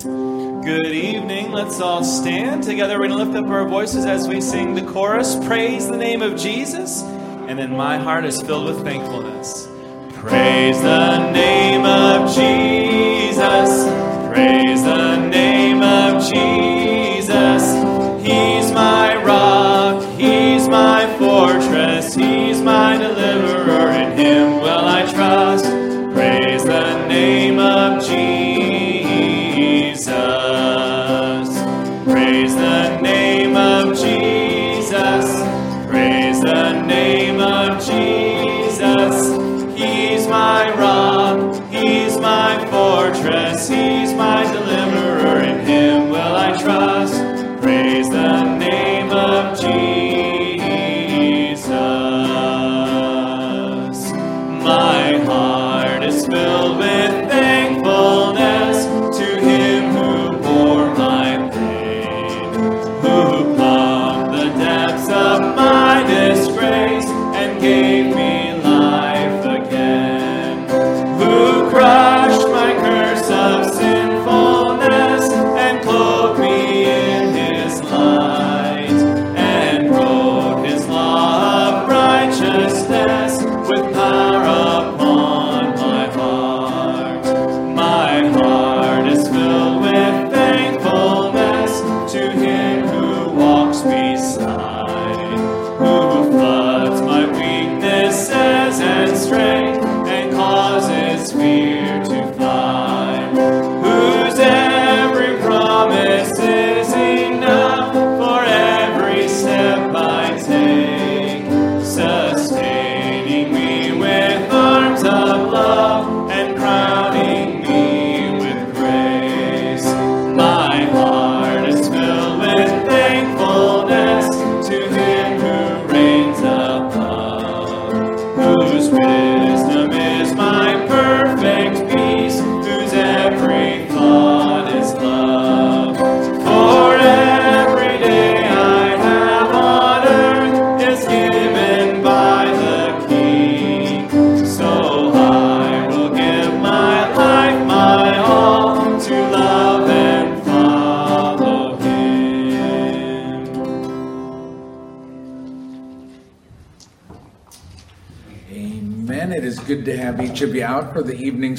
Good evening. Let's all stand together. We're going to lift up our voices as we sing the chorus Praise the name of Jesus. And then my heart is filled with thankfulness. Praise the name of Jesus.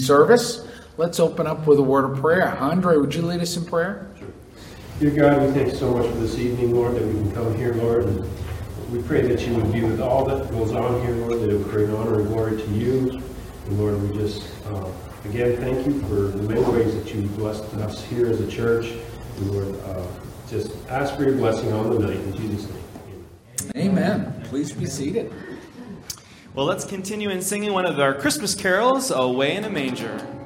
service. Let's open up with a word of prayer. Andre, would you lead us in prayer? Sure. Dear God, we thank you so much for this evening, Lord, that we can come here, Lord. And we pray that you would be with all that goes on here, Lord, that it would bring honor and glory to you. And Lord, we just, uh, again, thank you for the many ways that you've blessed us here as a church. And Lord, uh, just ask for your blessing on the night in Jesus' name. Amen. Amen. Please be seated. Well, let's continue in singing one of our Christmas carols, Away in a Manger.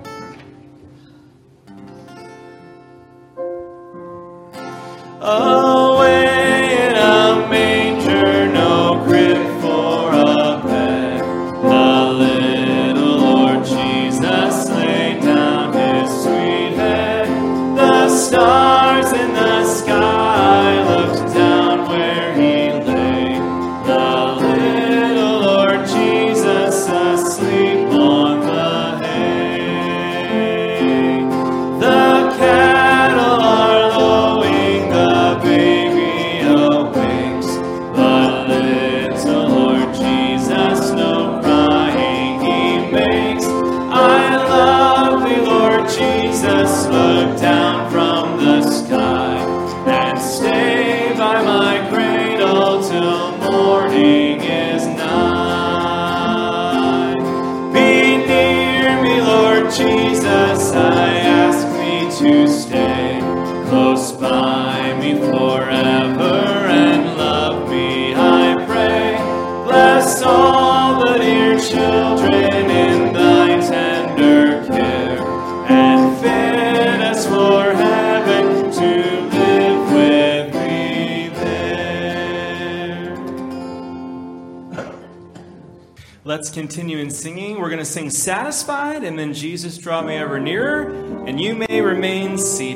satisfied, and then Jesus draw me ever nearer, and you may remain seated.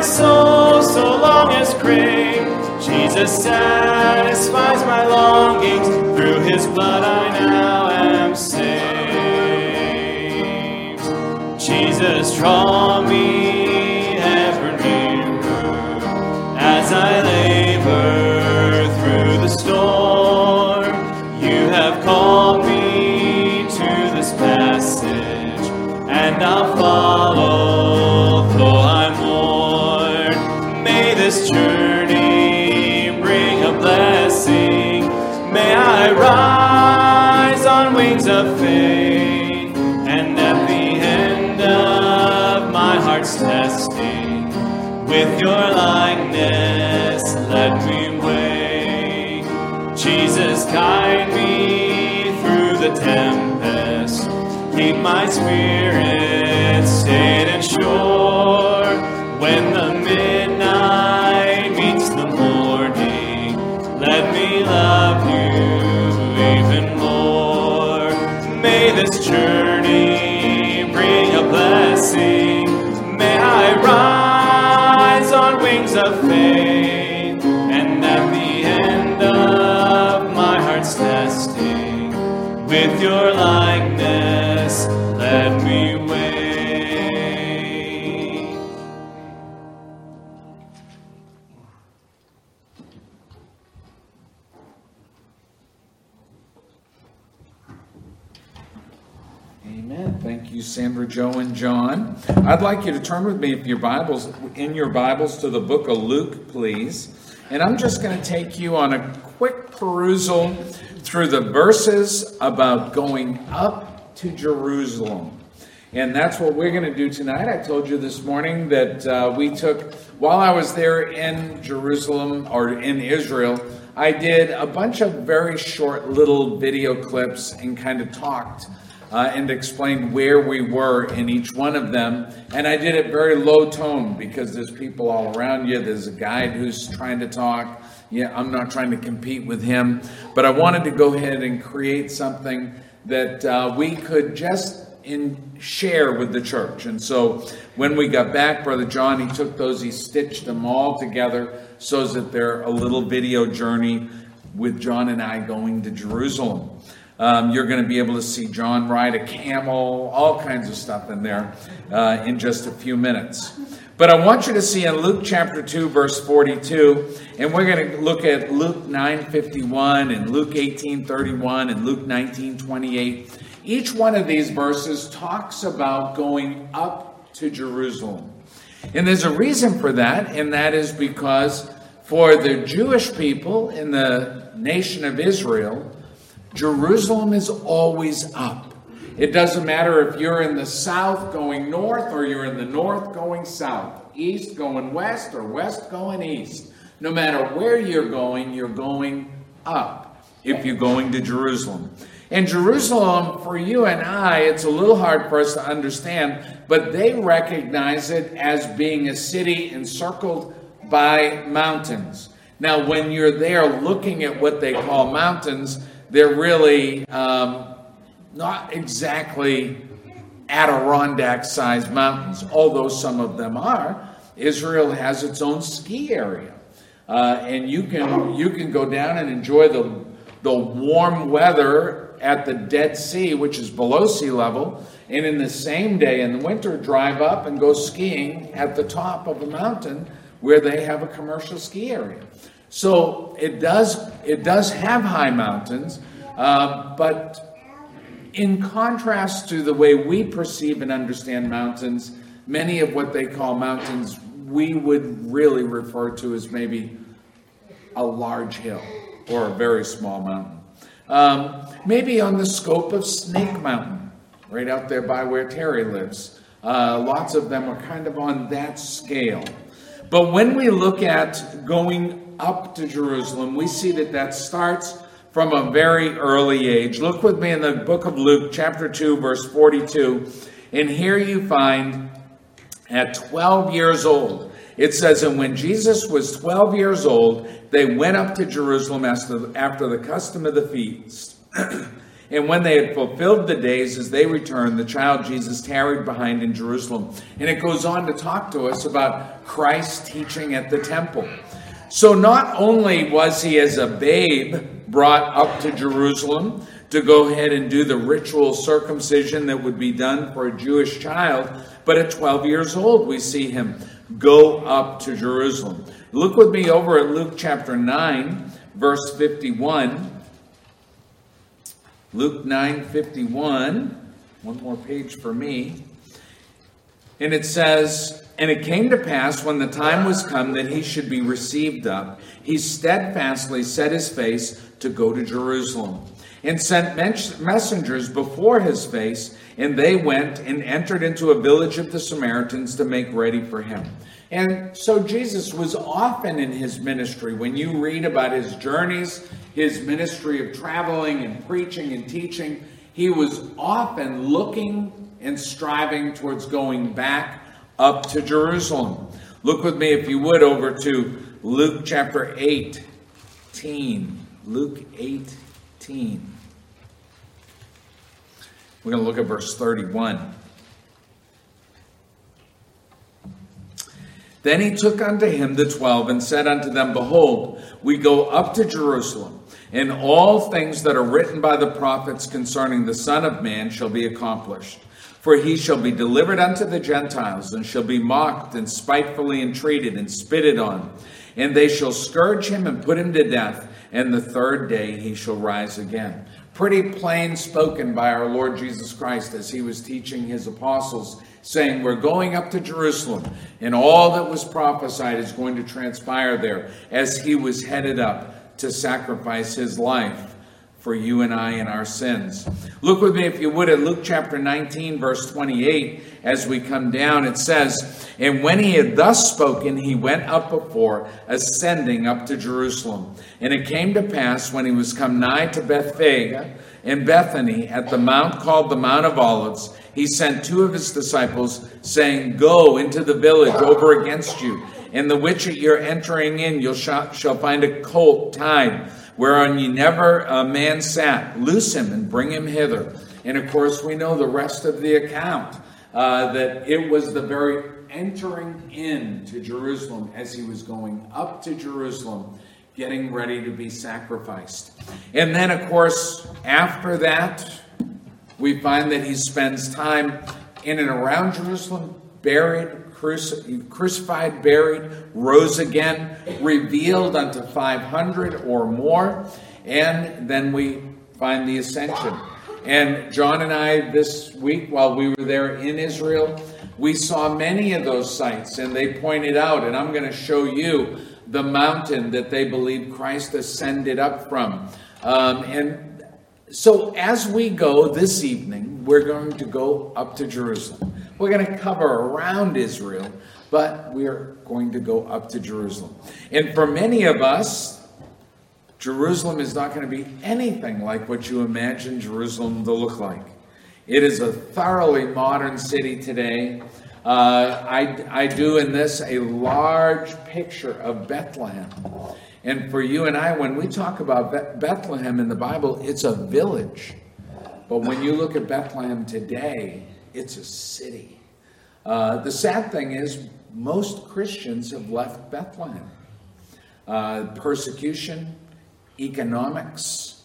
My soul so long has craved. Jesus satisfies my longings, through his blood I now am saved. Jesus, draw me ever nearer as I labor your likeness let me wake. Jesus, guide me through the tempest. Keep my spirit stayed and sure. Amen. Thank you, Sandra, Joe, and John. I'd like you to turn with me, if your Bibles, in your Bibles, to the book of Luke, please. And I'm just going to take you on a quick perusal through the verses about going up to Jerusalem. And that's what we're going to do tonight. I told you this morning that uh, we took, while I was there in Jerusalem or in Israel, I did a bunch of very short little video clips and kind of talked uh, and explained where we were in each one of them. And I did it very low tone because there's people all around you. There's a guide who's trying to talk. Yeah, I'm not trying to compete with him, but I wanted to go ahead and create something that uh, we could just in share with the church. And so when we got back, Brother John, he took those, he stitched them all together so that they're a little video journey with John and I going to Jerusalem. Um, you're going to be able to see John ride a camel, all kinds of stuff in there uh, in just a few minutes. But I want you to see in Luke chapter 2, verse 42, and we're going to look at Luke 9:51 and Luke 18:31 and Luke 19:28. Each one of these verses talks about going up to Jerusalem. And there's a reason for that, and that is because for the Jewish people in the nation of Israel, Jerusalem is always up. It doesn't matter if you're in the south going north or you're in the north going south, east going west or west going east. No matter where you're going, you're going up if you're going to Jerusalem. And Jerusalem, for you and I, it's a little hard for us to understand, but they recognize it as being a city encircled by mountains. Now, when you're there looking at what they call mountains, they're really um, not exactly Adirondack sized mountains, although some of them are. Israel has its own ski area. Uh, and you can you can go down and enjoy the the warm weather at the Dead Sea, which is below sea level, and in the same day in the winter drive up and go skiing at the top of a mountain where they have a commercial ski area. So it does it does have high mountains, uh, but in contrast to the way we perceive and understand mountains, many of what they call mountains we would really refer to as maybe a large hill or a very small mountain. Um, maybe on the scope of Snake Mountain, right out there by where Terry lives. Uh, lots of them are kind of on that scale. But when we look at going up to Jerusalem, we see that that starts from a very early age. Look with me in the book of Luke, chapter 2, verse 42. And here you find at 12 years old, it says, And when Jesus was 12 years old, they went up to Jerusalem after, the custom of the feast. and when they had fulfilled the days as they returned, the child Jesus tarried behind in Jerusalem. And it goes on to talk to us about Christ teaching at the temple. So not only was he as a babe brought up to Jerusalem to go ahead and do the ritual circumcision that would be done for a Jewish child, but at 12 years old, we see him go up to Jerusalem. Look with me over at Luke chapter 9, verse 51. Luke 9 51. One more page for me. And it says, And it came to pass when the time was come that he should be received up, he steadfastly set his face to go to Jerusalem, and sent messengers before his face, and they went and entered into a village of the Samaritans to make ready for him. And so Jesus was often in his ministry. When you read about his journeys, his ministry of traveling and preaching and teaching, he was often looking and striving towards going back up to Jerusalem. Look with me, if you would, over to Luke chapter 18. Luke 18. We're going to look at verse 31. Then he took unto him the twelve and said unto them, Behold, we go up to Jerusalem, and all things that are written by the prophets concerning the Son of Man shall be accomplished. For he shall be delivered unto the Gentiles, and shall be mocked, and spitefully entreated, and spitted on. And they shall scourge him, and put him to death, and the third day he shall rise again. Pretty plain spoken by our Lord Jesus Christ as he was teaching his apostles saying, We're going up to Jerusalem, and all that was prophesied is going to transpire there as he was headed up to sacrifice his life for you and I and our sins. Look with me, if you would, at Luke chapter 19, verse 28. As we come down, it says, And when he had thus spoken, he went up before, ascending up to Jerusalem. And it came to pass, when he was come nigh to Bethphage and Bethany, at the mount called the Mount of Olives, he sent two of his disciples, saying, Go into the village over against you, and the which at your entering in you shall, shall find a colt tied, whereon ye never a man sat. Loose him and bring him hither. And of course, we know the rest of the account uh, that it was the very entering in to Jerusalem as he was going up to Jerusalem, getting ready to be sacrificed. And then, of course, after that, we find that he spends time in and around Jerusalem, buried, crucified, buried, rose again, revealed unto 500 or more, and then we find the ascension. And John and I, this week, while we were there in Israel, we saw many of those sites, and they pointed out, and I'm going to show you the mountain that they believe Christ ascended up from. Um, and so, as we go this evening, we're going to go up to Jerusalem. We're going to cover around Israel, but we're going to go up to Jerusalem. And for many of us, Jerusalem is not going to be anything like what you imagine Jerusalem to look like. It is a thoroughly modern city today. Uh, I, I do in this a large picture of Bethlehem. And for you and I, when we talk about Bethlehem in the Bible, it's a village. But when you look at Bethlehem today, it's a city. Uh, the sad thing is, most Christians have left Bethlehem. Uh, persecution, economics,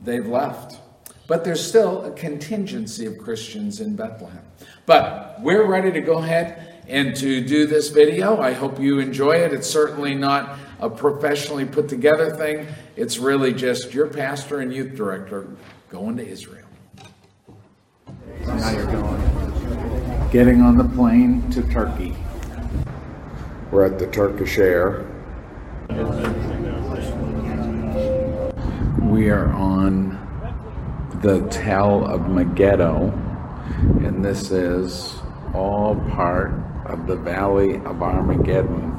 they've left. But there's still a contingency of Christians in Bethlehem. But we're ready to go ahead and to do this video. I hope you enjoy it. It's certainly not a professionally put together thing. It's really just your pastor and youth director going to Israel. How you're going? Getting on the plane to Turkey. We're at the Turkish Air. We are on the Tel of Megiddo, and this is all part of the Valley of Armageddon,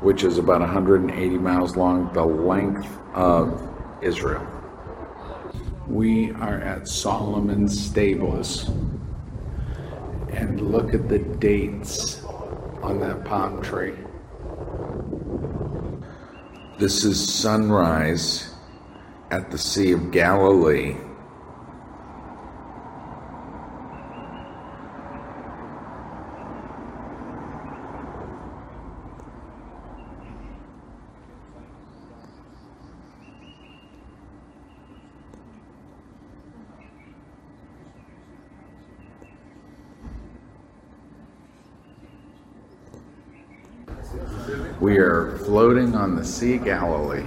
which is about 180 miles long, the length of Israel. We are at Solomon's Stables. And look at the dates on that palm tree. This is sunrise at the Sea of Galilee. We are floating on the Sea Galilee.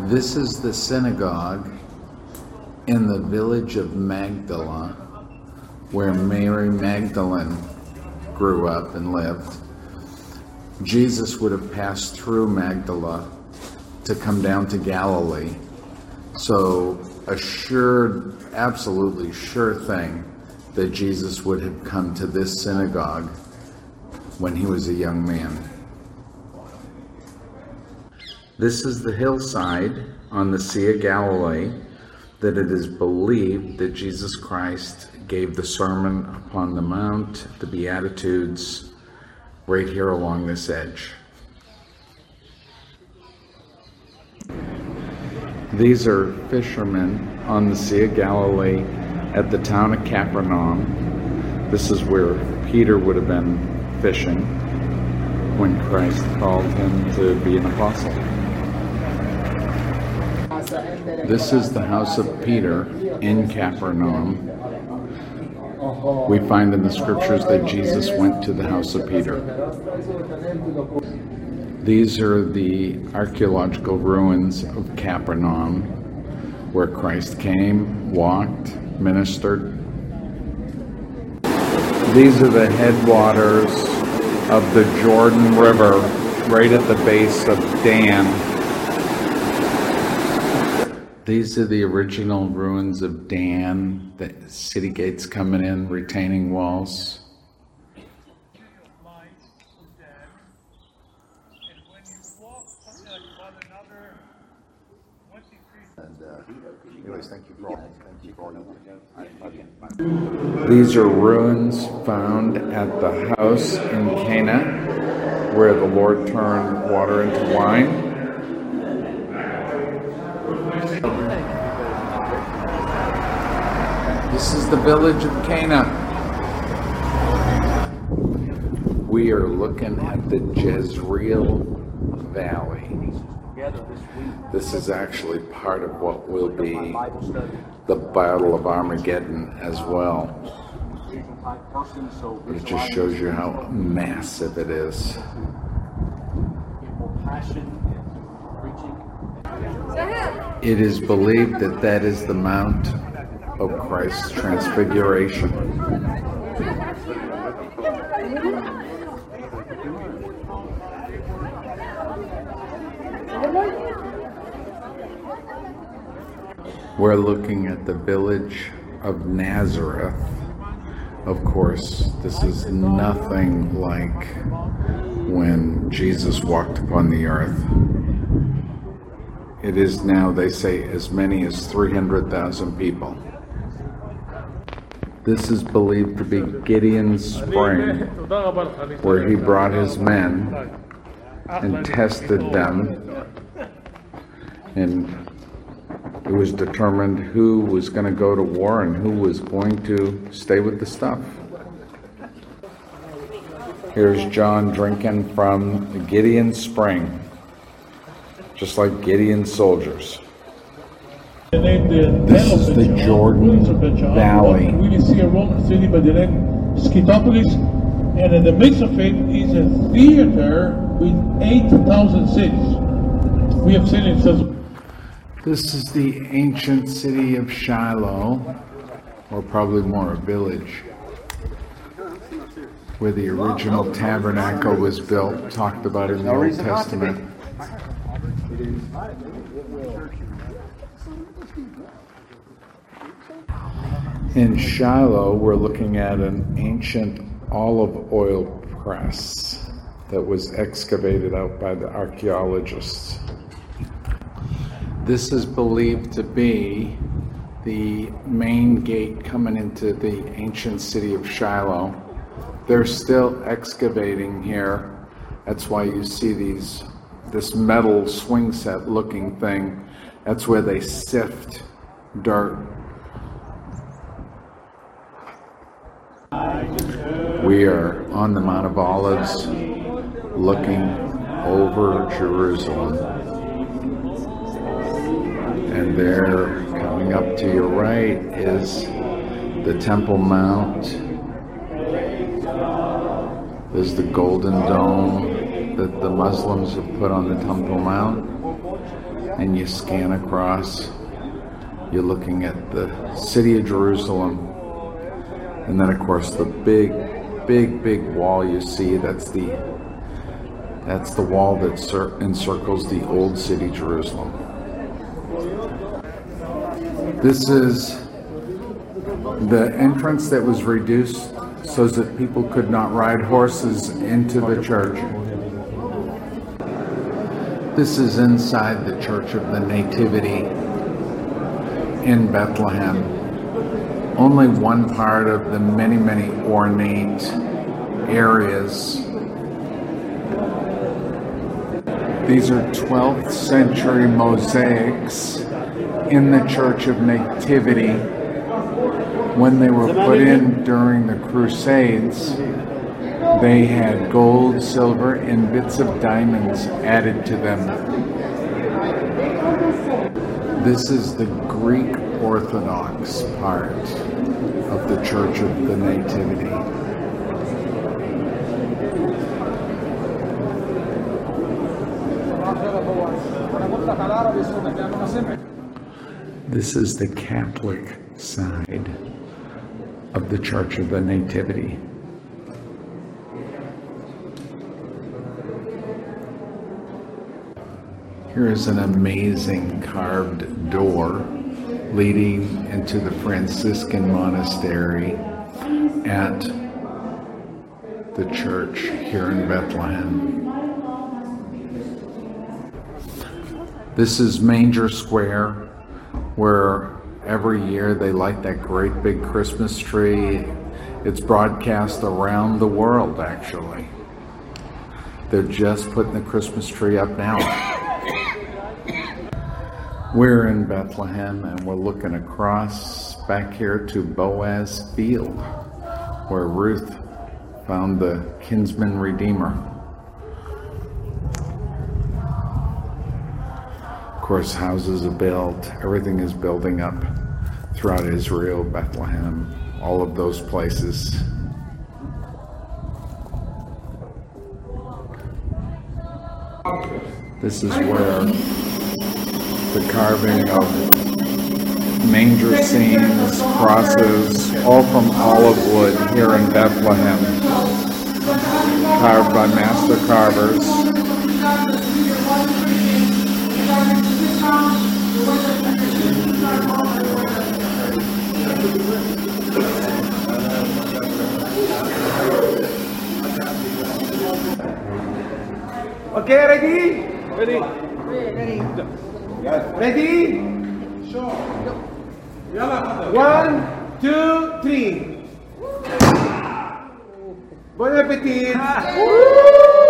This is the synagogue in the village of Magdala, where Mary Magdalene grew up and lived. Jesus would have passed through Magdala to come down to Galilee. So, a sure, absolutely sure thing that Jesus would have come to this synagogue when he was a young man. This is the hillside on the Sea of Galilee that it is believed that Jesus Christ gave the Sermon upon the Mount, the Beatitudes, right here along this edge. These are fishermen on the Sea of Galilee at the town of Capernaum. This is where Peter would have been fishing when Christ called him to be an apostle. This is the house of Peter in Capernaum. We find in the scriptures that Jesus went to the house of Peter. These are the archaeological ruins of Capernaum, where Christ came, walked, ministered. These are the headwaters of the Jordan River, right at the base of Dan. These are the original ruins of Dan, the city gates coming in, retaining walls. minds of dead. And when you walk like one another, once you create Anyways, thank you for all, thank you for all you do. These are ruins found at the house in Cana, where the Lord turned water into wine. This is the village of Cana. We are looking at the Jezreel Valley. This is actually part of what will be the Battle of Armageddon as well. It just shows you how massive it is. It is believed that that is the Mount of Christ's Transfiguration. We're looking at the village of Nazareth. Of course, this is nothing like when Jesus walked upon the earth. It is now, they say, as many as 300,000 people. This is believed to be Gideon's spring, where he brought his men and tested them. And was determined who was going to go to war and who was going to stay with the stuff. Here's John drinking from Gideon spring, just like Gideon's soldiers. This is the Jordan Valley. We see a Roman city by the name Scythopolis, and in the midst of it is a theater with 8,000 seats. We have seen it says this is the ancient city of Shiloh, or probably more a village, where the original tabernacle was built, talked about in the Old Testament. In Shiloh, we're looking at an ancient olive oil press that was excavated out by the archaeologists. This is believed to be the main gate coming into the ancient city of Shiloh. They're still excavating here. That's why you see these this metal swing set looking thing. That's where they sift dirt We are on the Mount of Olives looking over Jerusalem. And there, coming up to your right, is the Temple Mount. There's the Golden Dome that the Muslims have put on the Temple Mount. And you scan across, you're looking at the city of Jerusalem. And then, of course, the big big, big wall you see, that's the that's the wall that cir- encircles the old city Jerusalem. This is the entrance that was reduced so that people could not ride horses into the church. This is inside the Church of the Nativity in Bethlehem only one part of the many, many ornate areas. These are 12th century mosaics in the Church of Nativity when they were put in during the Crusades. They had gold, silver, and bits of diamonds added to them. This is the Greek Orthodox part of the Church of the Nativity. This is the Catholic side of the Church of the Nativity. Here is an amazing carved door leading into the Franciscan monastery at the church here in Bethlehem. This is Manger Square, where every year they light that great big Christmas tree. It's broadcast around the world, actually. They're just putting the Christmas tree up now. We're in Bethlehem and we're looking across back here to Boaz Field, where Ruth found the kinsman redeemer. Course, houses are built, everything is building up throughout Israel, Bethlehem, all of those places. This is where the carving of manger scenes, crosses, all from olive wood here in Bethlehem, carved by master carvers. Okay, ready? Ready. Ready. Ready? One, two, three. Bon appetit. Ah.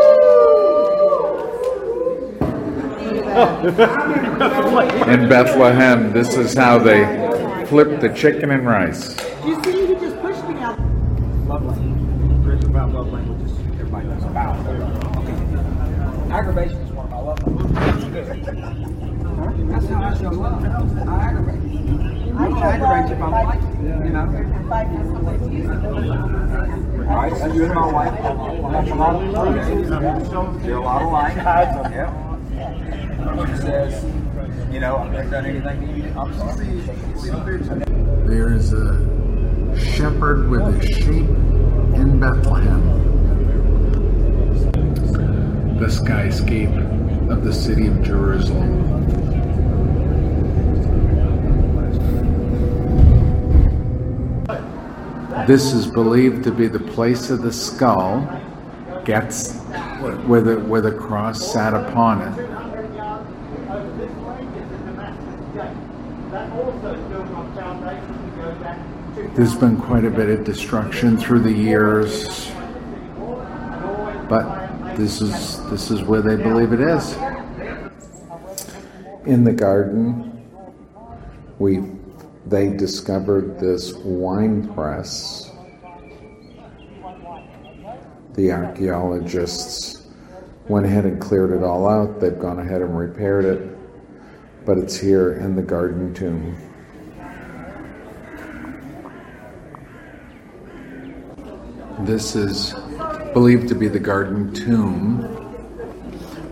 In Bethlehem, this is how they flip the chicken and rice. You see, he just pushed me out. Love language. about love languages. Everybody knows about. Okay. Aggravation is one of my love languages. That's how I show love. I aggravate. I aggravate if I'm like you, know. Right, and you and my wife have a lot of truth. You're a lot alike. Yeah. There is a shepherd with a sheep in Bethlehem. The skyscape of the city of Jerusalem. This is believed to be the place of the skull, gets where the where the cross sat upon it. There's been quite a bit of destruction through the years, but this is this is where they believe it is. In the garden, we they discovered this wine press. The archaeologists went ahead and cleared it all out. They've gone ahead and repaired it, but it's here in the garden tomb. This is believed to be the garden tomb.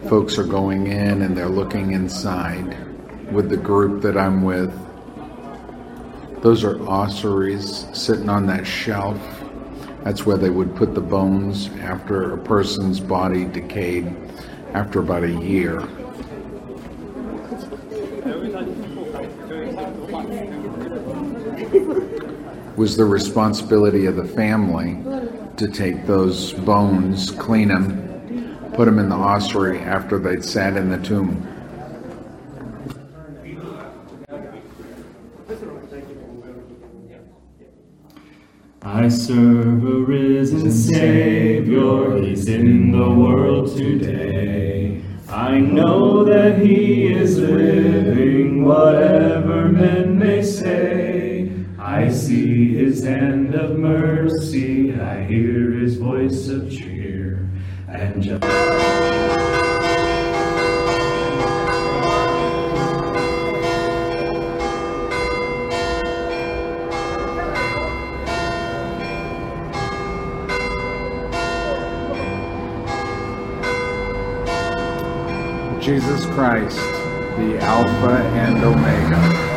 Folks are going in and they're looking inside with the group that I'm with. Those are ossuaries sitting on that shelf. That's where they would put the bones after a person's body decayed after about a year. was the responsibility of the family to take those bones, clean them, put them in the ossuary after they'd sat in the tomb. I serve a risen Savior, He's in the world today. I know that He is living, whatever men may say. I see His hand of mercy, I hear His voice of cheer, and. Jesus Christ, the Alpha and Omega.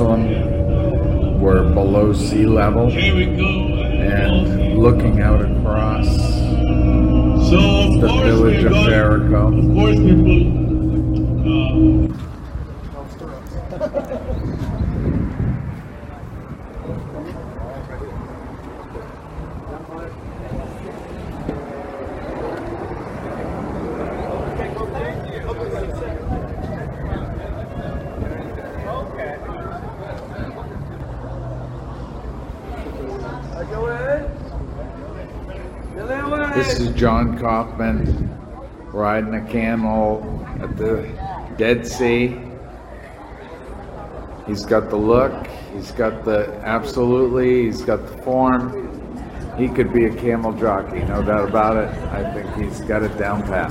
From Jerusalem. We're below sea level Here we go. and looking out across So of the village of going, Jericho. of course people uh, This is John Kaufman riding a camel at the Dead Sea. He's got the look, he's got the absolutely, he's got the form. He could be a camel jockey, no doubt about it. I think he's got it down pat.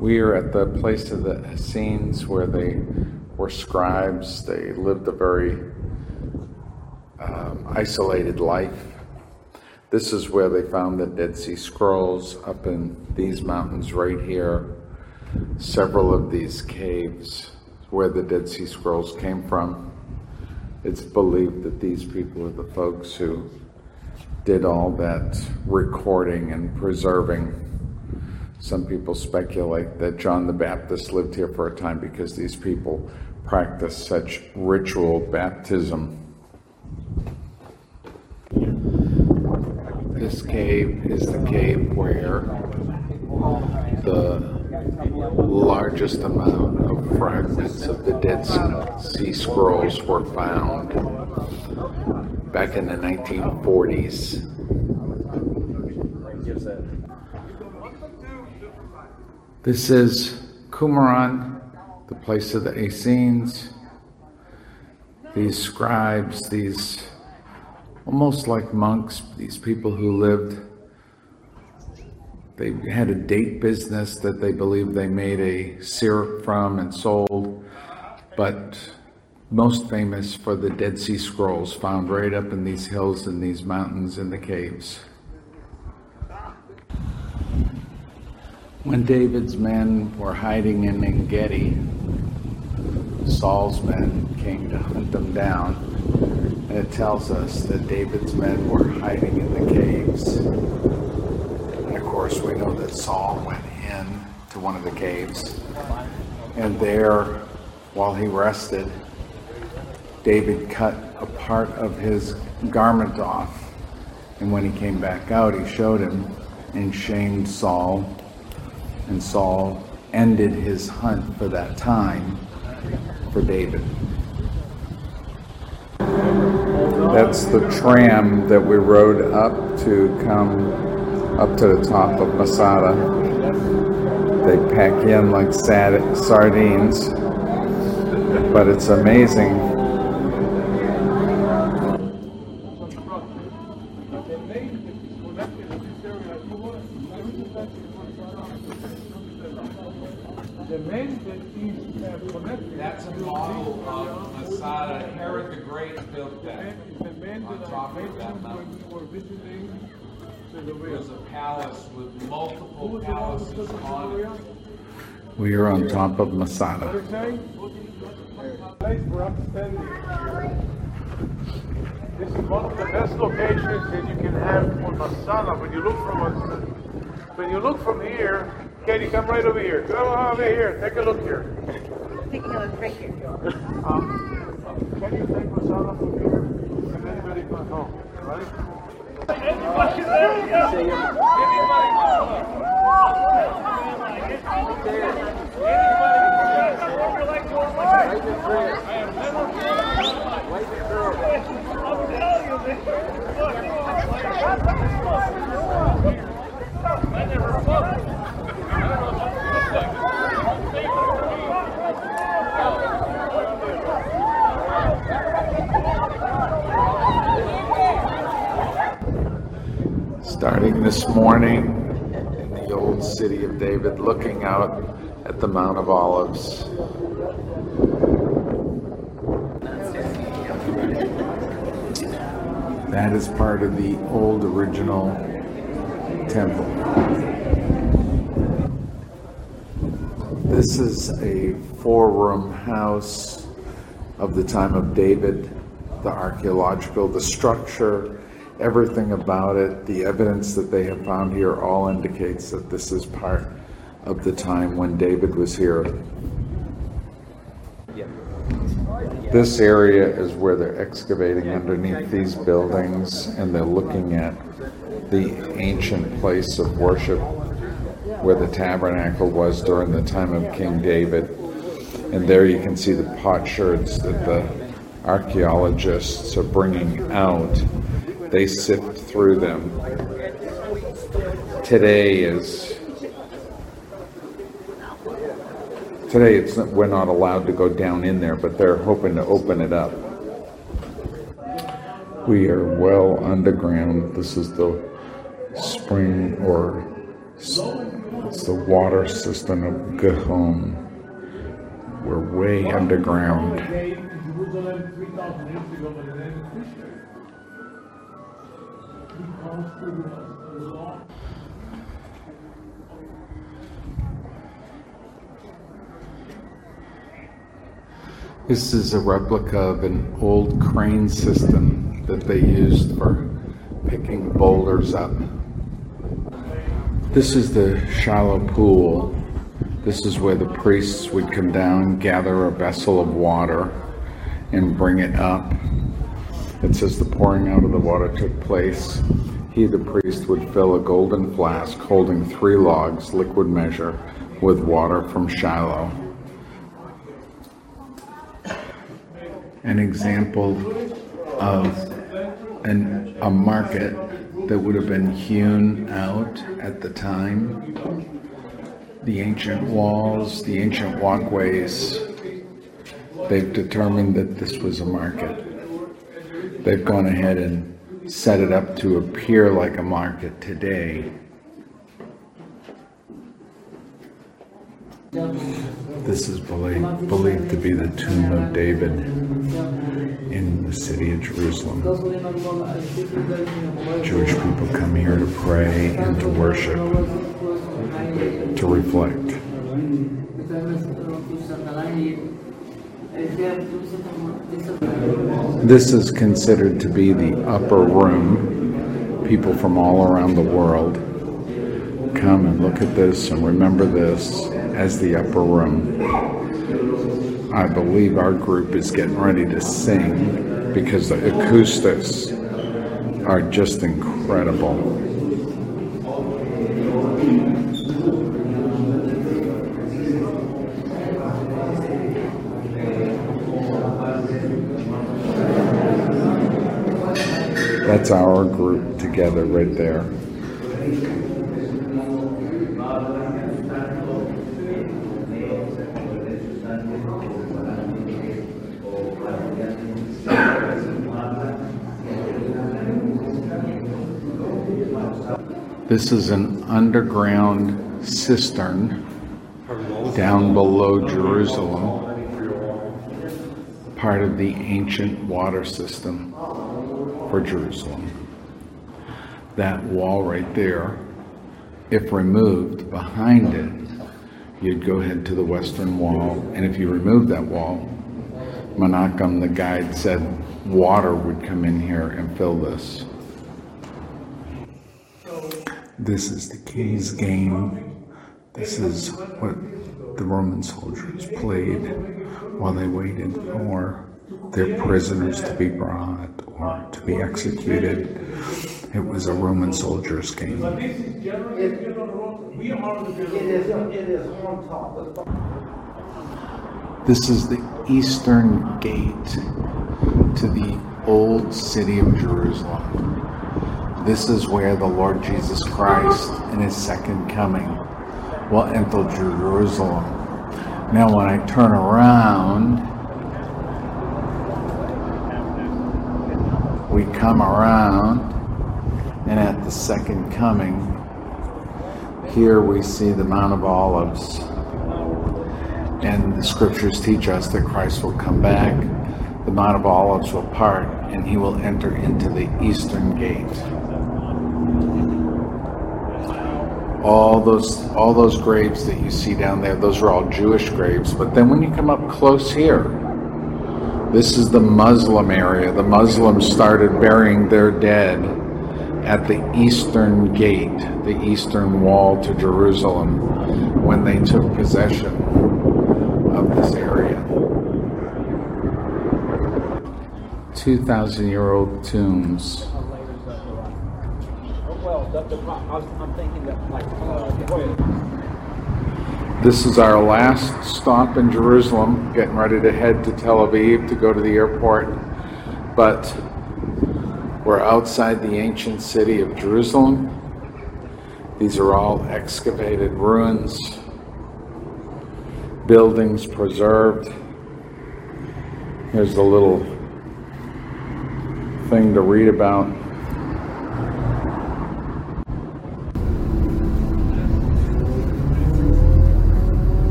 We are at the place of the Essenes where they were scribes. They lived a very um, isolated life. This is where they found the Dead Sea Scrolls up in these mountains right here. Several of these caves where the Dead Sea Scrolls came from. It's believed that these people are the folks who did all that recording and preserving. Some people speculate that John the Baptist lived here for a time because these people practiced such ritual baptism. This cave is the cave where the largest amount of fragments of the Dead Sea Scrolls were found back in the 1940s. This is Qumran, the place of the Essenes. These scribes, these almost like monks, these people who lived, they had a date business that they believed they made a syrup from and sold, but most famous for the Dead Sea Scrolls found right up in these hills and these mountains in the caves. When David's men were hiding in Engedi, Saul's men came to hunt them down. And it tells us that David's men were hiding in the caves. And of course, we know that Saul went in to one of the caves. And there, while he rested, David cut a part of his garment off. And when he came back out, he showed him and shamed Saul and Saul ended his hunt for that time for David. That's the tram that we rode up to come up to the top of Masada. They pack in like sardines, but it's amazing The main is uh, connected. That's a model of Masada. Herod the Great built that. The main on that top I of that mentioned when mountain. we were visiting It Caesarea. was a palace with Who multiple was the one who palaces took on it. Caesarea? We are on top of What Masada. is name? Place for upstanding. This is one of the best locations that you can have on Masada. When you look from a, when you look from here, Katie, come right over here. Come over here. Take a look here. Taking a look right here. Um, can you take Masada from here? And anybody can home, right? Starting this morning in the old city of David, looking out at the Mount of Olives. That is part of the old original temple. This is a four room house of the time of David, the archaeological, the structure, everything about it, the evidence that they have found here all indicates that this is part of the time when David was here. This area is where they're excavating underneath these buildings and they're looking at the ancient place of worship where the tabernacle was during the time of King David. And there you can see the potsherds that the archaeologists are bringing out. They sift through them. Today is today it's we're not allowed to go down in there, but they're hoping to open it up. We are well underground. This is the spring or it's the water system of Gihon. We're way underground. This is a replica of an old crane system that they used for picking boulders up. This is the shallow pool. This is where the priests would come down, gather a vessel of water, and bring it up. It says the pouring out of the water took place he, the priest, would fill a golden flask holding three logs, liquid measure, with water from Shiloh. An example of an, a market that would have been hewn out at the time. The ancient walls, the ancient walkways, they've determined that this was a market. They've gone ahead and set it up to appear like a market today. This is believed, believed to be the tomb of David in the city of Jerusalem. Jewish people come here to pray and to worship, to reflect. This is considered to be the upper room. People from all around the world come and look at this and remember this as the upper room. I believe our group is getting ready to sing because the acoustics are just incredible. That's our group together right there. This is an underground cistern down below Jerusalem, part of the ancient water system for Jerusalem. That wall right there, if removed behind it, you'd go ahead to the western wall. And if you remove that wall, Menachem, the guide, said water would come in here and fill this. This is the king's game. This is what the Roman soldiers played while they waited for their prisoners to be brought or to be executed. It was a Roman soldier's game. This is the eastern gate to the old city of Jerusalem. This is where the Lord Jesus Christ, in his second coming, will enter Jerusalem. Now, when I turn around, we come around, and at the second coming, here we see the Mount of Olives. And the scriptures teach us that Christ will come back, the Mount of Olives will part, and he will enter into the eastern gate. All those all those graves that you see down there, those are all Jewish graves. But then when you come up close here, this is the Muslim area. The Muslims started burying their dead at the eastern gate, the eastern wall to Jerusalem, when they took possession of this area. 2,000 year old tombs. This is our last stop in Jerusalem, getting ready to head to Tel Aviv to go to the airport. But we're outside the ancient city of Jerusalem. These are all excavated ruins, buildings preserved. Here's a little thing to read about.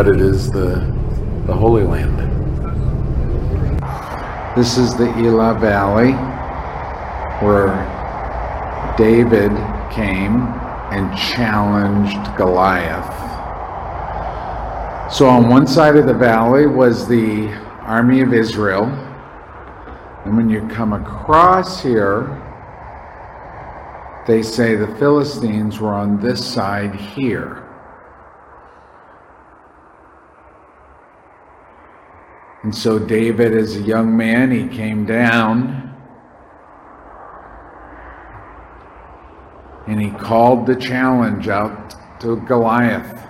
But it is the, the Holy Land. This is the Elah Valley where David came and challenged Goliath. So on one side of the valley was the army of Israel. And when you come across here, they say the Philistines were on this side here. And so David, as a young man, he came down and he called the challenge out to Goliath.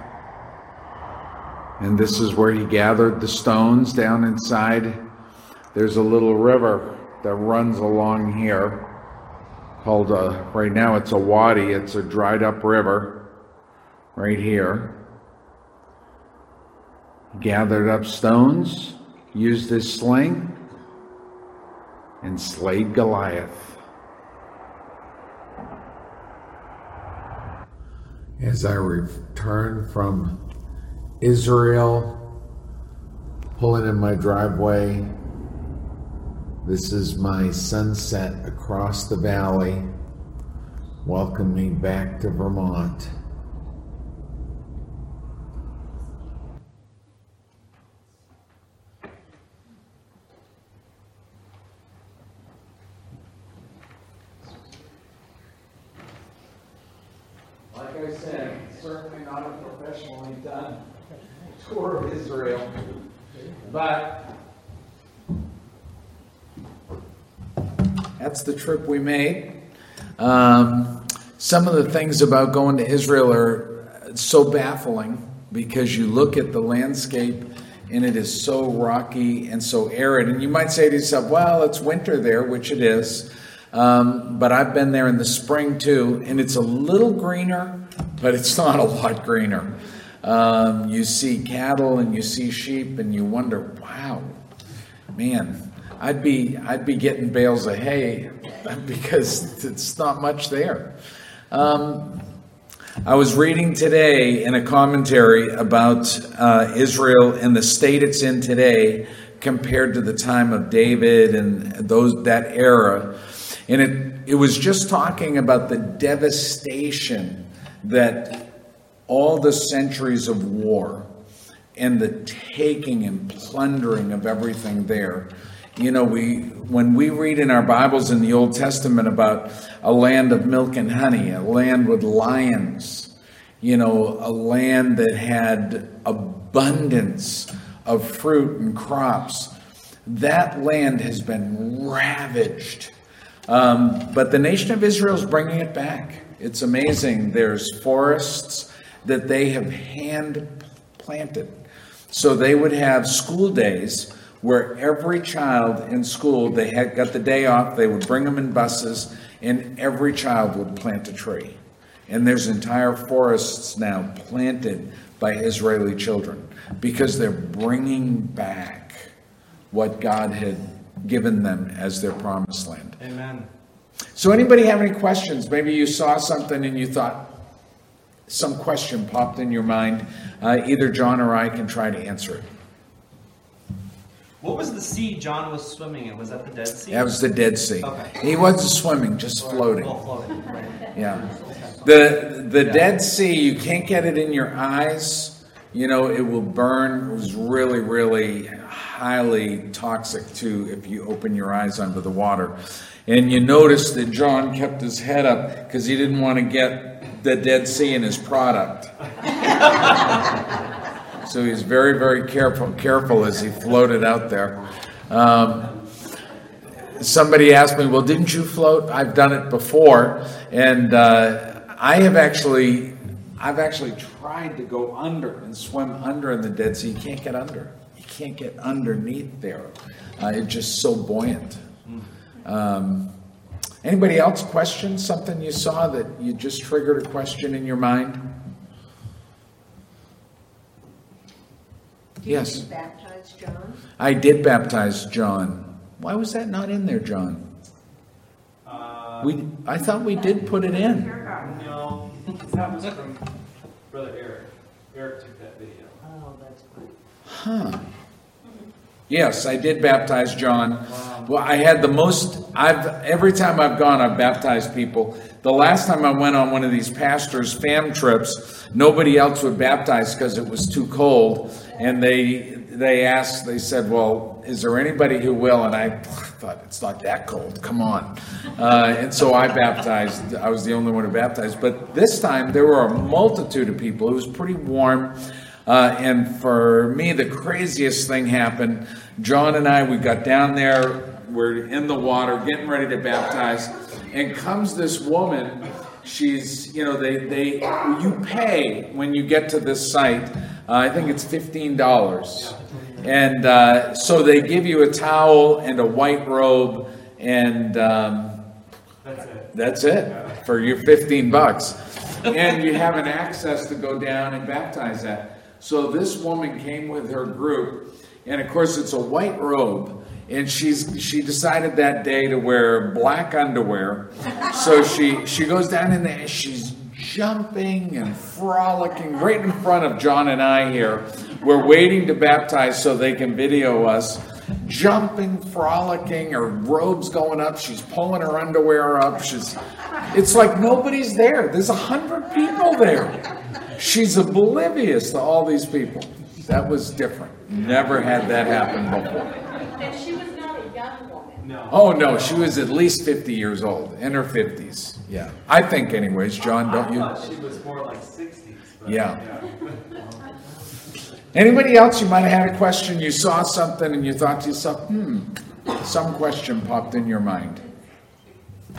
And this is where he gathered the stones down inside. There's a little river that runs along here called, a, right now it's a wadi, it's a dried up river right here. He gathered up stones, used his sling, and slayed Goliath. As I return from Israel, pulling in my driveway. This is my sunset across the valley. Welcome me back to Vermont. Like I said, certainly not a professionally done tour of Israel, but that's the trip we made. Um, some of the things about going to Israel are so baffling because you look at the landscape and it is so rocky and so arid. And you might say to yourself, well, it's winter there, which it is. Um, but I've been there in the spring too, and it's a little greener, but it's not a lot greener. Um, you see cattle and you see sheep, and you wonder, wow, man, I'd be I'd be getting bales of hay because it's not much there. Um, I was reading today in a commentary about uh, Israel and the state it's in today compared to the time of David and those that era, and it it was just talking about the devastation that all the centuries of war and the taking and plundering of everything there. You know, we when we read in our Bibles in the Old Testament about a land of milk and honey, a land with lions, you know, a land that had abundance of fruit and crops, that land has been ravaged. Um, but the nation of Israel is bringing it back. It's amazing. There's forests that they have hand planted. So they would have school days where every child in school, they had got the day off, they would bring them in buses, and every child would plant a tree. And there's entire forests now planted by Israeli children because they're bringing back what God had given them as their promised land. Amen. So, anybody have any questions? Maybe you saw something and you thought some question popped in your mind. Uh, either John or I can try to answer it. What was the sea John was swimming in? Was that the Dead Sea? That was the Dead Sea. Okay. He wasn't swimming, just floating. Oh, floating. Right. Yeah. The the Dead Sea, you can't get it in your eyes. You know, it will burn. It was really, really highly toxic too if you open your eyes under the water. And you notice that John kept his head up because he didn't want to get the Dead Sea in his product. so he's very, very careful, careful as he floated out there. Um, somebody asked me, "Well, didn't you float?" I've done it before, and uh, I have actually, I've actually tried to go under and swim under in the Dead Sea. You can't get under. You can't get underneath there. Uh, it's just so buoyant. Um, anybody else question something you saw that you just triggered a question in your mind? Yes. You baptize John? I did baptize John. Why was that not in there, John? Uh, We, I thought we did put it in. no, that was from Brother Eric. Eric took that video. Oh, that's good. Huh. Yes, I did baptize John. Well, I had the most. I've every time I've gone, I've baptized people. The last time I went on one of these pastors' fam trips, nobody else would baptize because it was too cold, and they they asked. They said, "Well, is there anybody who will?" And I thought it's not that cold. Come on, uh, and so I baptized. I was the only one who baptized. But this time there were a multitude of people. It was pretty warm. Uh, and for me, the craziest thing happened. John and I, we got down there, we're in the water, getting ready to baptize, and comes this woman. She's, you know, they, they, you pay when you get to this site. I think it's fifteen dollars, and uh, so they give you a towel and a white robe, and um, That's it. that's it for your 15 bucks. And you have an access to go down and baptize that. So this woman came with her group, and of course it's a white robe, and she's she decided that day to wear black underwear. So she she goes down in there, she's jumping and frolicking right in front of John and I here. We're waiting to baptize so they can video us jumping, frolicking, her robe's going up, she's pulling her underwear up. She's it's like nobody's there. There's a hundred people there. She's oblivious to all these people. That was different. Never had that happen before. And she was not a young woman. No. Oh no, she was at least 50 years old, in her 50s. Yeah. I think, anyways, John, don't I you? thought she was more like 60s. but- Yeah. Anybody else, you might have had a question, you saw something and you thought to yourself, hmm, some question popped in your mind.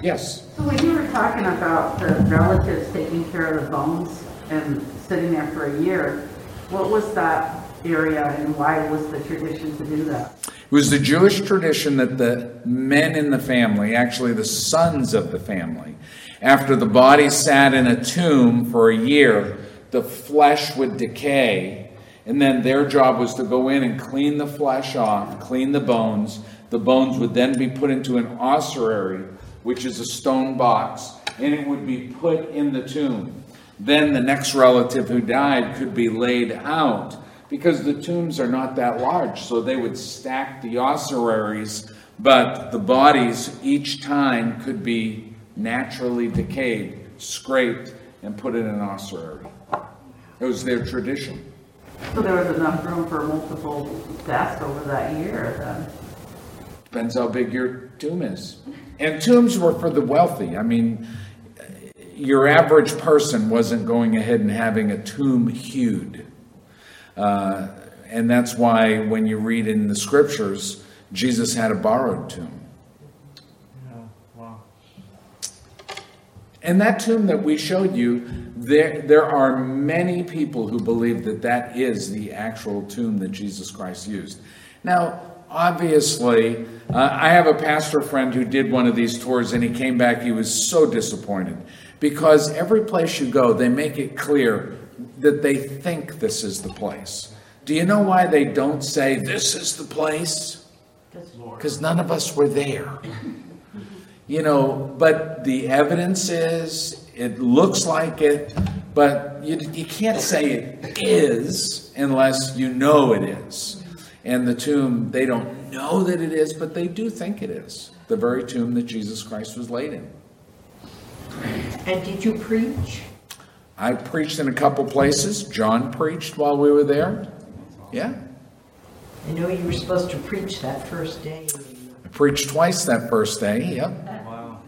Yes. So when you were talking about the relatives taking care of the bones and sitting there for a year, what was that area and why was the tradition to do that? It was the Jewish tradition that the men in the family, actually the sons of the family, after the body sat in a tomb for a year, the flesh would decay, and then their job was to go in and clean the flesh off, clean the bones. The bones would then be put into an ossuary, which is a stone box, and it would be put in the tomb. Then the next relative who died could be laid out because the tombs are not that large. So they would stack the ossuaries, but the bodies each time could be naturally decayed, scraped, and put in an ossuary. It was their tradition. So there was enough room for multiple deaths over that year then? Depends how big your tomb is. And tombs were for the wealthy. I mean, your average person wasn't going ahead and having a tomb hewed. Uh, and that's why when you read in the scriptures, Jesus had a borrowed tomb. Yeah, wow. And that tomb that we showed you, there, there are many people who believe that that is the actual tomb that Jesus Christ used. Now, obviously, uh, I have a pastor friend who did one of these tours and he came back, he was so disappointed because every place you go, they make it clear that they think this is the place. Do you know why they don't say, This is the place? Because none of us were there. You know, but the evidence is, it looks like it, but you, you can't say it is unless you know it is. And the tomb, they don't know that it is, but they do think it is. The very tomb that Jesus Christ was laid in. And did you preach? I preached in a couple places. John preached while we were there. Yeah. I know you were supposed to preach that first day. I preached twice that first day. Yep. Wow.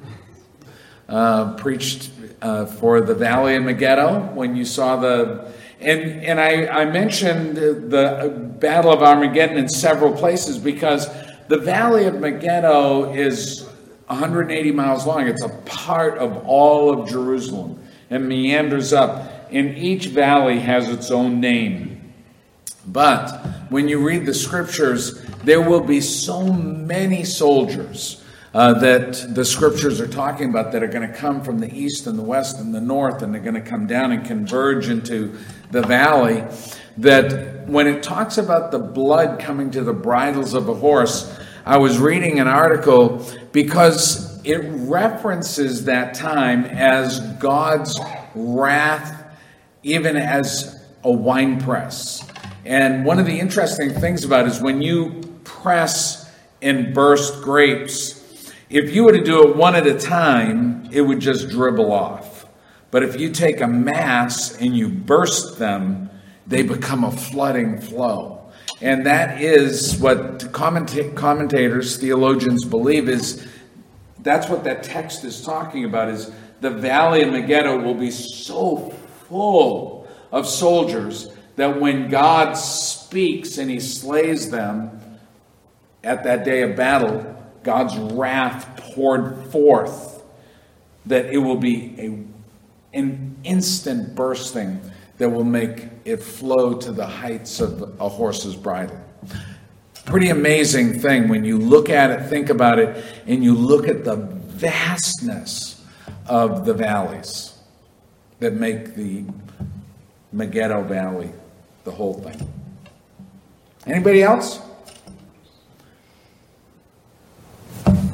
Uh, preached uh, for the Valley of Megiddo when you saw the. And, and I, I mentioned the Battle of Armageddon in several places because the Valley of Megiddo is 180 miles long. It's a part of all of Jerusalem and meanders up. And each valley has its own name. But when you read the scriptures, there will be so many soldiers uh, that the scriptures are talking about that are going to come from the east and the west and the north, and they're going to come down and converge into the valley. That when it talks about the blood coming to the bridles of a horse, I was reading an article because it references that time as God's wrath, even as a wine press. And one of the interesting things about it is when you press and burst grapes, if you were to do it one at a time, it would just dribble off. But if you take a mass and you burst them, they become a flooding flow. And that is what commenta- commentators, theologians believe is that's what that text is talking about is the valley of Megiddo will be so full of soldiers that when God speaks and he slays them at that day of battle, God's wrath poured forth, that it will be a, an instant bursting that will make it flow to the heights of a horse's bridle. Pretty amazing thing when you look at it, think about it, and you look at the vastness of the valleys that make the Megiddo Valley the whole thing. Anybody else?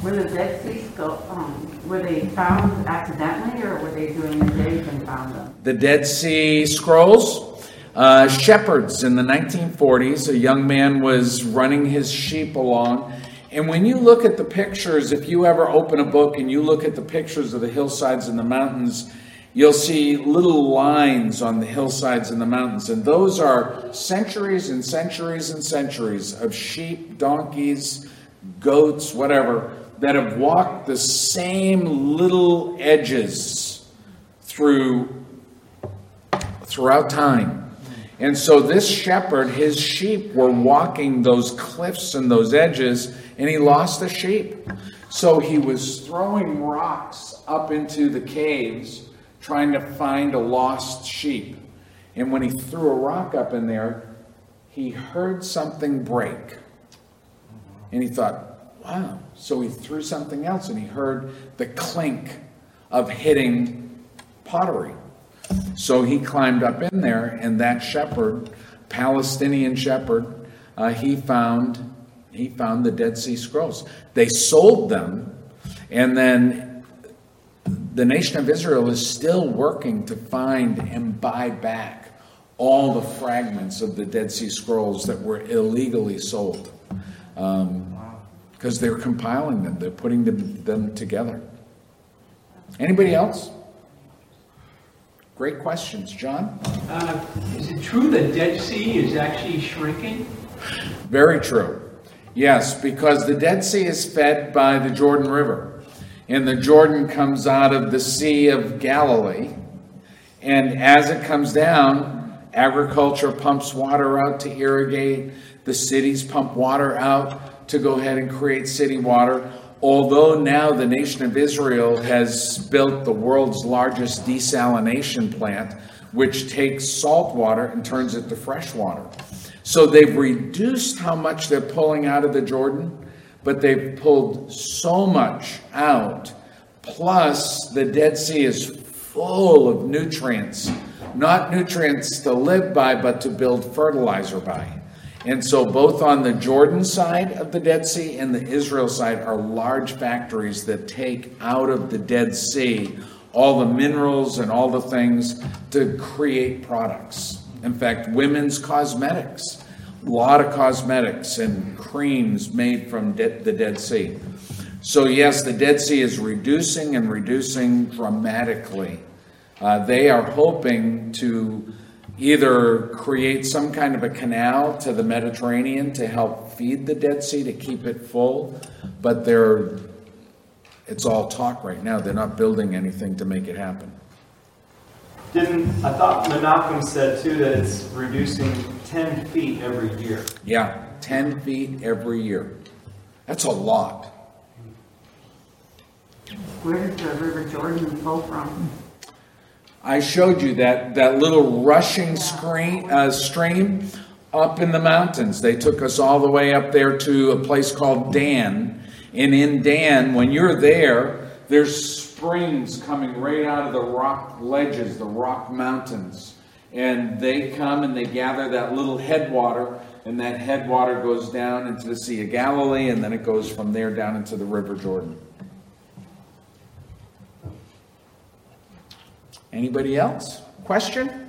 Were the Dead Sea Scrolls, um, were they found accidentally or were they doing a dig and found them? The Dead Sea Scrolls. Uh, shepherds in the 1940s, a young man was running his sheep along. And when you look at the pictures, if you ever open a book and you look at the pictures of the hillsides and the mountains, you'll see little lines on the hillsides and the mountains. And those are centuries and centuries and centuries of sheep, donkeys, goats, whatever, that have walked the same little edges through throughout time. And so this shepherd, his sheep were walking those cliffs and those edges, and he lost a sheep. So he was throwing rocks up into the caves trying to find a lost sheep. And when he threw a rock up in there, he heard something break. And he thought, wow. So he threw something else and he heard the clink of hitting pottery. So he climbed up in there, and that shepherd, Palestinian shepherd, uh, he found he found the Dead Sea Scrolls. They sold them, and then the nation of Israel is still working to find and buy back all the fragments of the Dead Sea Scrolls that were illegally sold. Because they're compiling them, they're putting them, them together. Anybody else? Great questions. John? Uh, Is it true that Dead Sea is actually shrinking? Very true. Yes, because the Dead Sea is fed by the Jordan River. And the Jordan comes out of the Sea of Galilee. And as it comes down, agriculture pumps water out to irrigate. The cities pump water out to go ahead and create city water. Although now the nation of Israel has built the world's largest desalination plant, which takes salt water and turns it to fresh water. So they've reduced how much they're pulling out of the Jordan, but they've pulled so much out. Plus, the Dead Sea is full of nutrients, not nutrients to live by, but to build fertilizer by. And so, both on the Jordan side of the Dead Sea and the Israel side are large factories that take out of the Dead Sea all the minerals and all the things to create products. In fact, women's cosmetics, a lot of cosmetics and creams made from de- the Dead Sea. So, yes, the Dead Sea is reducing and reducing dramatically. Uh, they are hoping to either create some kind of a canal to the Mediterranean to help feed the Dead Sea to keep it full, but they're it's all talk right now. They're not building anything to make it happen. Didn't I thought Menachem said too that it's reducing 10 feet every year. Yeah, 10 feet every year. That's a lot. Where does the River Jordan flow from? I showed you that, that little rushing screen, uh, stream up in the mountains. They took us all the way up there to a place called Dan. And in Dan, when you're there, there's springs coming right out of the rock ledges, the rock mountains. And they come and they gather that little headwater, and that headwater goes down into the Sea of Galilee, and then it goes from there down into the River Jordan. Anybody else? Question?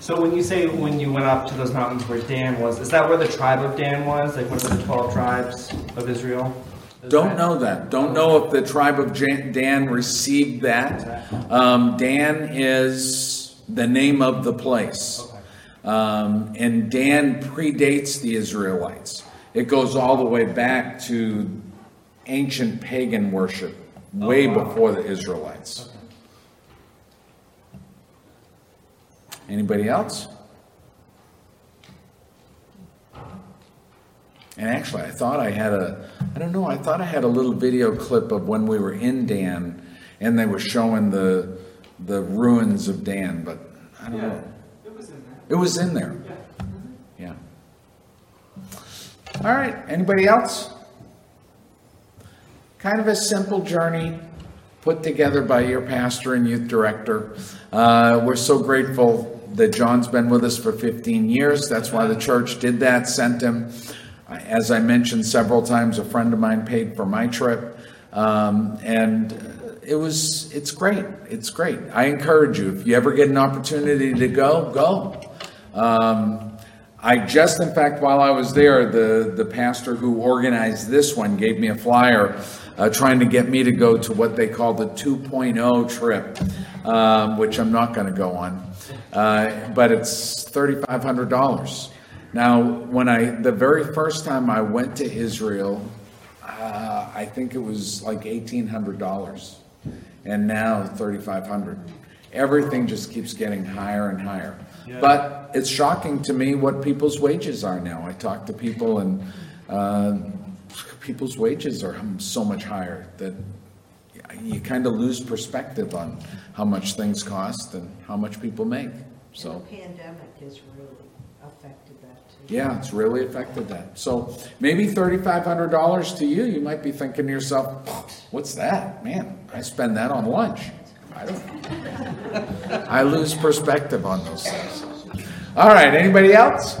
So when you say when you went up to those mountains where Dan was, is that where the tribe of Dan was? Like one of the twelve tribes of Israel? Is Don't that- know that. Don't know if the tribe of Dan received that. Um, Dan is the name of the place. Um, and Dan predates the Israelites. It goes all the way back to ancient pagan worship, way before the Israelites. Anybody else? And actually, I thought I had a, I don't know, I thought I had a little video clip of when we were in Dan and they were showing the, the ruins of Dan, but I don't know. It was in there. It was in there. Yeah. All right, anybody else? Kind of a simple journey put together by your pastor and youth director. Uh, we're so grateful that John's been with us for 15 years. That's why the church did that, sent him. As I mentioned several times, a friend of mine paid for my trip. Um, and it was, it's great. It's great. I encourage you, if you ever get an opportunity to go, go. Um, I just, in fact, while I was there, the, the pastor who organized this one gave me a flyer uh, trying to get me to go to what they call the 2.0 trip, um, which I'm not going to go on. Uh, but it's $3,500. Now, when I, the very first time I went to Israel, uh, I think it was like $1,800. And now 3,500. Everything just keeps getting higher and higher. But it's shocking to me what people's wages are now. I talk to people and uh, people's wages are so much higher that you kind of lose perspective on how much things cost and how much people make. And So. the pandemic has really affected that too. Yeah, it's really affected that. So maybe thirty-five hundred dollars to you, you might be thinking to yourself, what's that? Man, I spend that on lunch. I don't. I lose perspective on those things. All right, anybody else?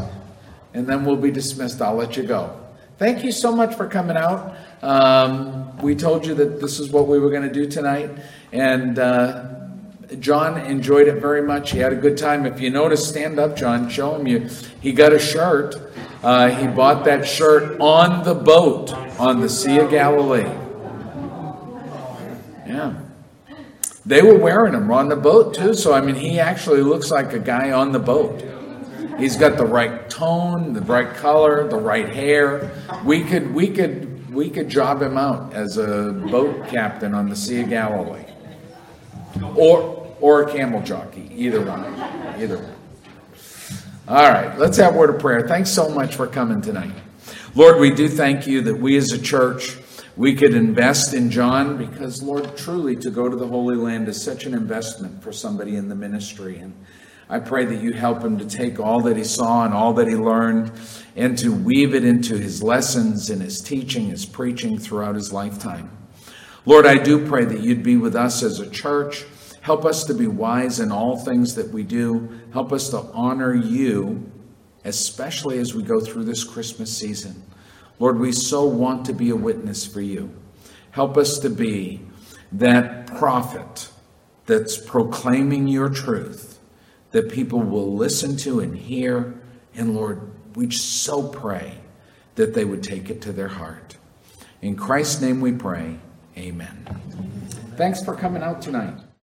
And then we'll be dismissed. I'll let you go. Thank you so much for coming out. Um, we told you that this is what we were going to do tonight, and uh, John enjoyed it very much. He had a good time. If you notice, stand up, John. Show him you. He got a shirt. Uh, he bought that shirt on the boat on the Sea of Galilee. Yeah. They were wearing them on the boat too. So I mean, he actually looks like a guy on the boat. He's got the right tone, the right color, the right hair. We could, we could, we could job him out as a boat captain on the Sea of Galilee, or or a camel jockey. Either one, either one. All right, let's have word of prayer. Thanks so much for coming tonight. Lord, we do thank you that we as a church, we could invest in John because, Lord, truly to go to the Holy Land is such an investment for somebody in the ministry. And I pray that you help him to take all that he saw and all that he learned and to weave it into his lessons and his teaching, his preaching throughout his lifetime. Lord, I do pray that you'd be with us as a church. Help us to be wise in all things that we do. Help us to honor you, especially as we go through this Christmas season. Lord, we so want to be a witness for you. Help us to be that prophet that's proclaiming your truth, that people will listen to and hear. And Lord, we so pray that they would take it to their heart. In Christ's name we pray. Amen. Thanks for coming out tonight.